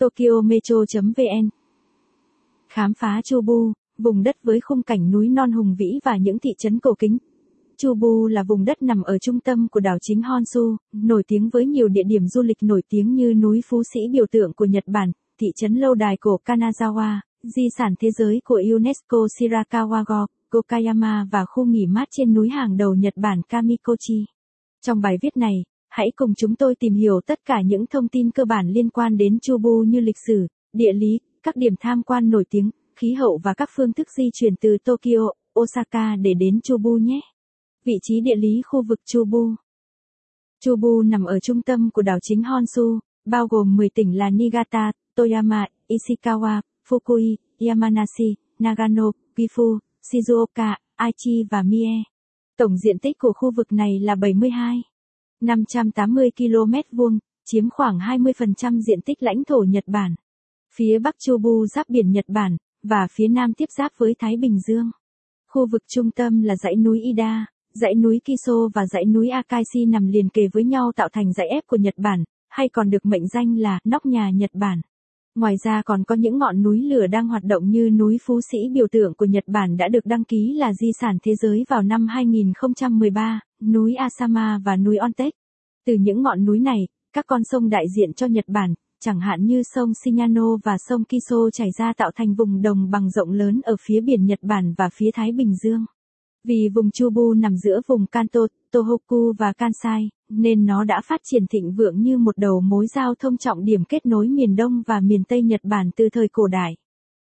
Tokyo Metro.vn Khám phá Chubu, vùng đất với khung cảnh núi non hùng vĩ và những thị trấn cổ kính. Chubu là vùng đất nằm ở trung tâm của đảo chính Honshu, nổi tiếng với nhiều địa điểm du lịch nổi tiếng như núi Phú Sĩ biểu tượng của Nhật Bản, thị trấn lâu đài cổ Kanazawa, di sản thế giới của UNESCO Shirakawa-go, Kokayama và khu nghỉ mát trên núi hàng đầu Nhật Bản Kamikochi. Trong bài viết này, hãy cùng chúng tôi tìm hiểu tất cả những thông tin cơ bản liên quan đến Chubu như lịch sử, địa lý, các điểm tham quan nổi tiếng, khí hậu và các phương thức di chuyển từ Tokyo, Osaka để đến Chubu nhé. Vị trí địa lý khu vực Chubu Chubu nằm ở trung tâm của đảo chính Honshu, bao gồm 10 tỉnh là Niigata, Toyama, Ishikawa, Fukui, Yamanashi, Nagano, Gifu, Shizuoka, Aichi và Mie. Tổng diện tích của khu vực này là 72. 580 km vuông, chiếm khoảng 20% diện tích lãnh thổ Nhật Bản. Phía Bắc Chubu giáp biển Nhật Bản, và phía Nam tiếp giáp với Thái Bình Dương. Khu vực trung tâm là dãy núi Ida, dãy núi Kiso và dãy núi Akaishi nằm liền kề với nhau tạo thành dãy ép của Nhật Bản, hay còn được mệnh danh là nóc nhà Nhật Bản. Ngoài ra còn có những ngọn núi lửa đang hoạt động như núi Phú Sĩ biểu tượng của Nhật Bản đã được đăng ký là di sản thế giới vào năm 2013, núi Asama và núi Ontech. Từ những ngọn núi này, các con sông đại diện cho Nhật Bản, chẳng hạn như sông Shinano và sông Kiso chảy ra tạo thành vùng đồng bằng rộng lớn ở phía biển Nhật Bản và phía Thái Bình Dương. Vì vùng Chubu nằm giữa vùng Kanto, Tohoku và Kansai, nên nó đã phát triển thịnh vượng như một đầu mối giao thông trọng điểm kết nối miền Đông và miền Tây Nhật Bản từ thời cổ đại.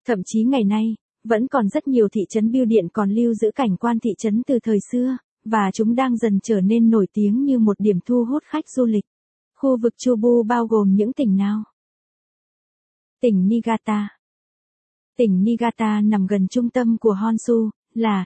Thậm chí ngày nay, vẫn còn rất nhiều thị trấn biêu điện còn lưu giữ cảnh quan thị trấn từ thời xưa, và chúng đang dần trở nên nổi tiếng như một điểm thu hút khách du lịch. Khu vực Chubu bao gồm những tỉnh nào? Tỉnh Niigata Tỉnh Niigata nằm gần trung tâm của Honshu, là